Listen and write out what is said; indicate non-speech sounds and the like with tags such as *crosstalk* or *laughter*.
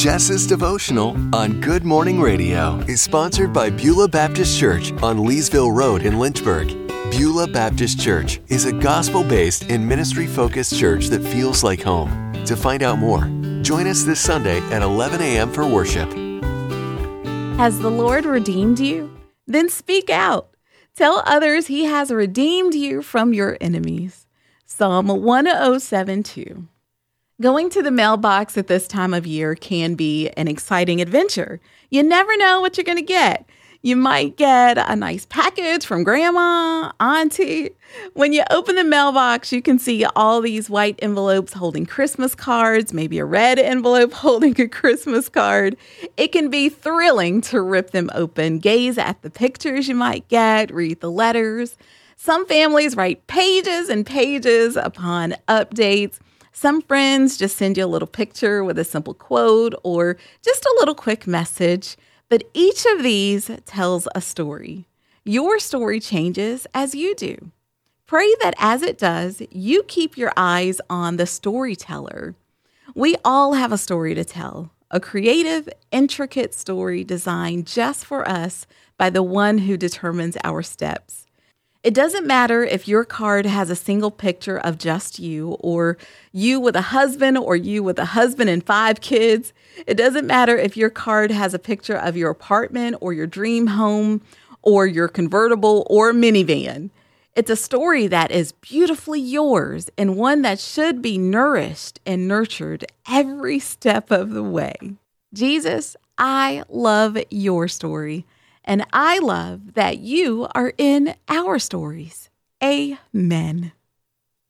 Jess's devotional on Good Morning Radio is sponsored by Beulah Baptist Church on Leesville Road in Lynchburg. Beulah Baptist Church is a gospel based and ministry focused church that feels like home. To find out more, join us this Sunday at 11 a.m. for worship. Has the Lord redeemed you? Then speak out. Tell others he has redeemed you from your enemies. Psalm 1072. Going to the mailbox at this time of year can be an exciting adventure. You never know what you're going to get. You might get a nice package from grandma, auntie. When you open the mailbox, you can see all these white envelopes holding Christmas cards, maybe a red envelope *laughs* holding a Christmas card. It can be thrilling to rip them open, gaze at the pictures you might get, read the letters. Some families write pages and pages upon updates. Some friends just send you a little picture with a simple quote or just a little quick message. But each of these tells a story. Your story changes as you do. Pray that as it does, you keep your eyes on the storyteller. We all have a story to tell, a creative, intricate story designed just for us by the one who determines our steps. It doesn't matter if your card has a single picture of just you, or you with a husband, or you with a husband and five kids. It doesn't matter if your card has a picture of your apartment, or your dream home, or your convertible or minivan. It's a story that is beautifully yours and one that should be nourished and nurtured every step of the way. Jesus, I love your story. And I love that you are in our stories. Amen.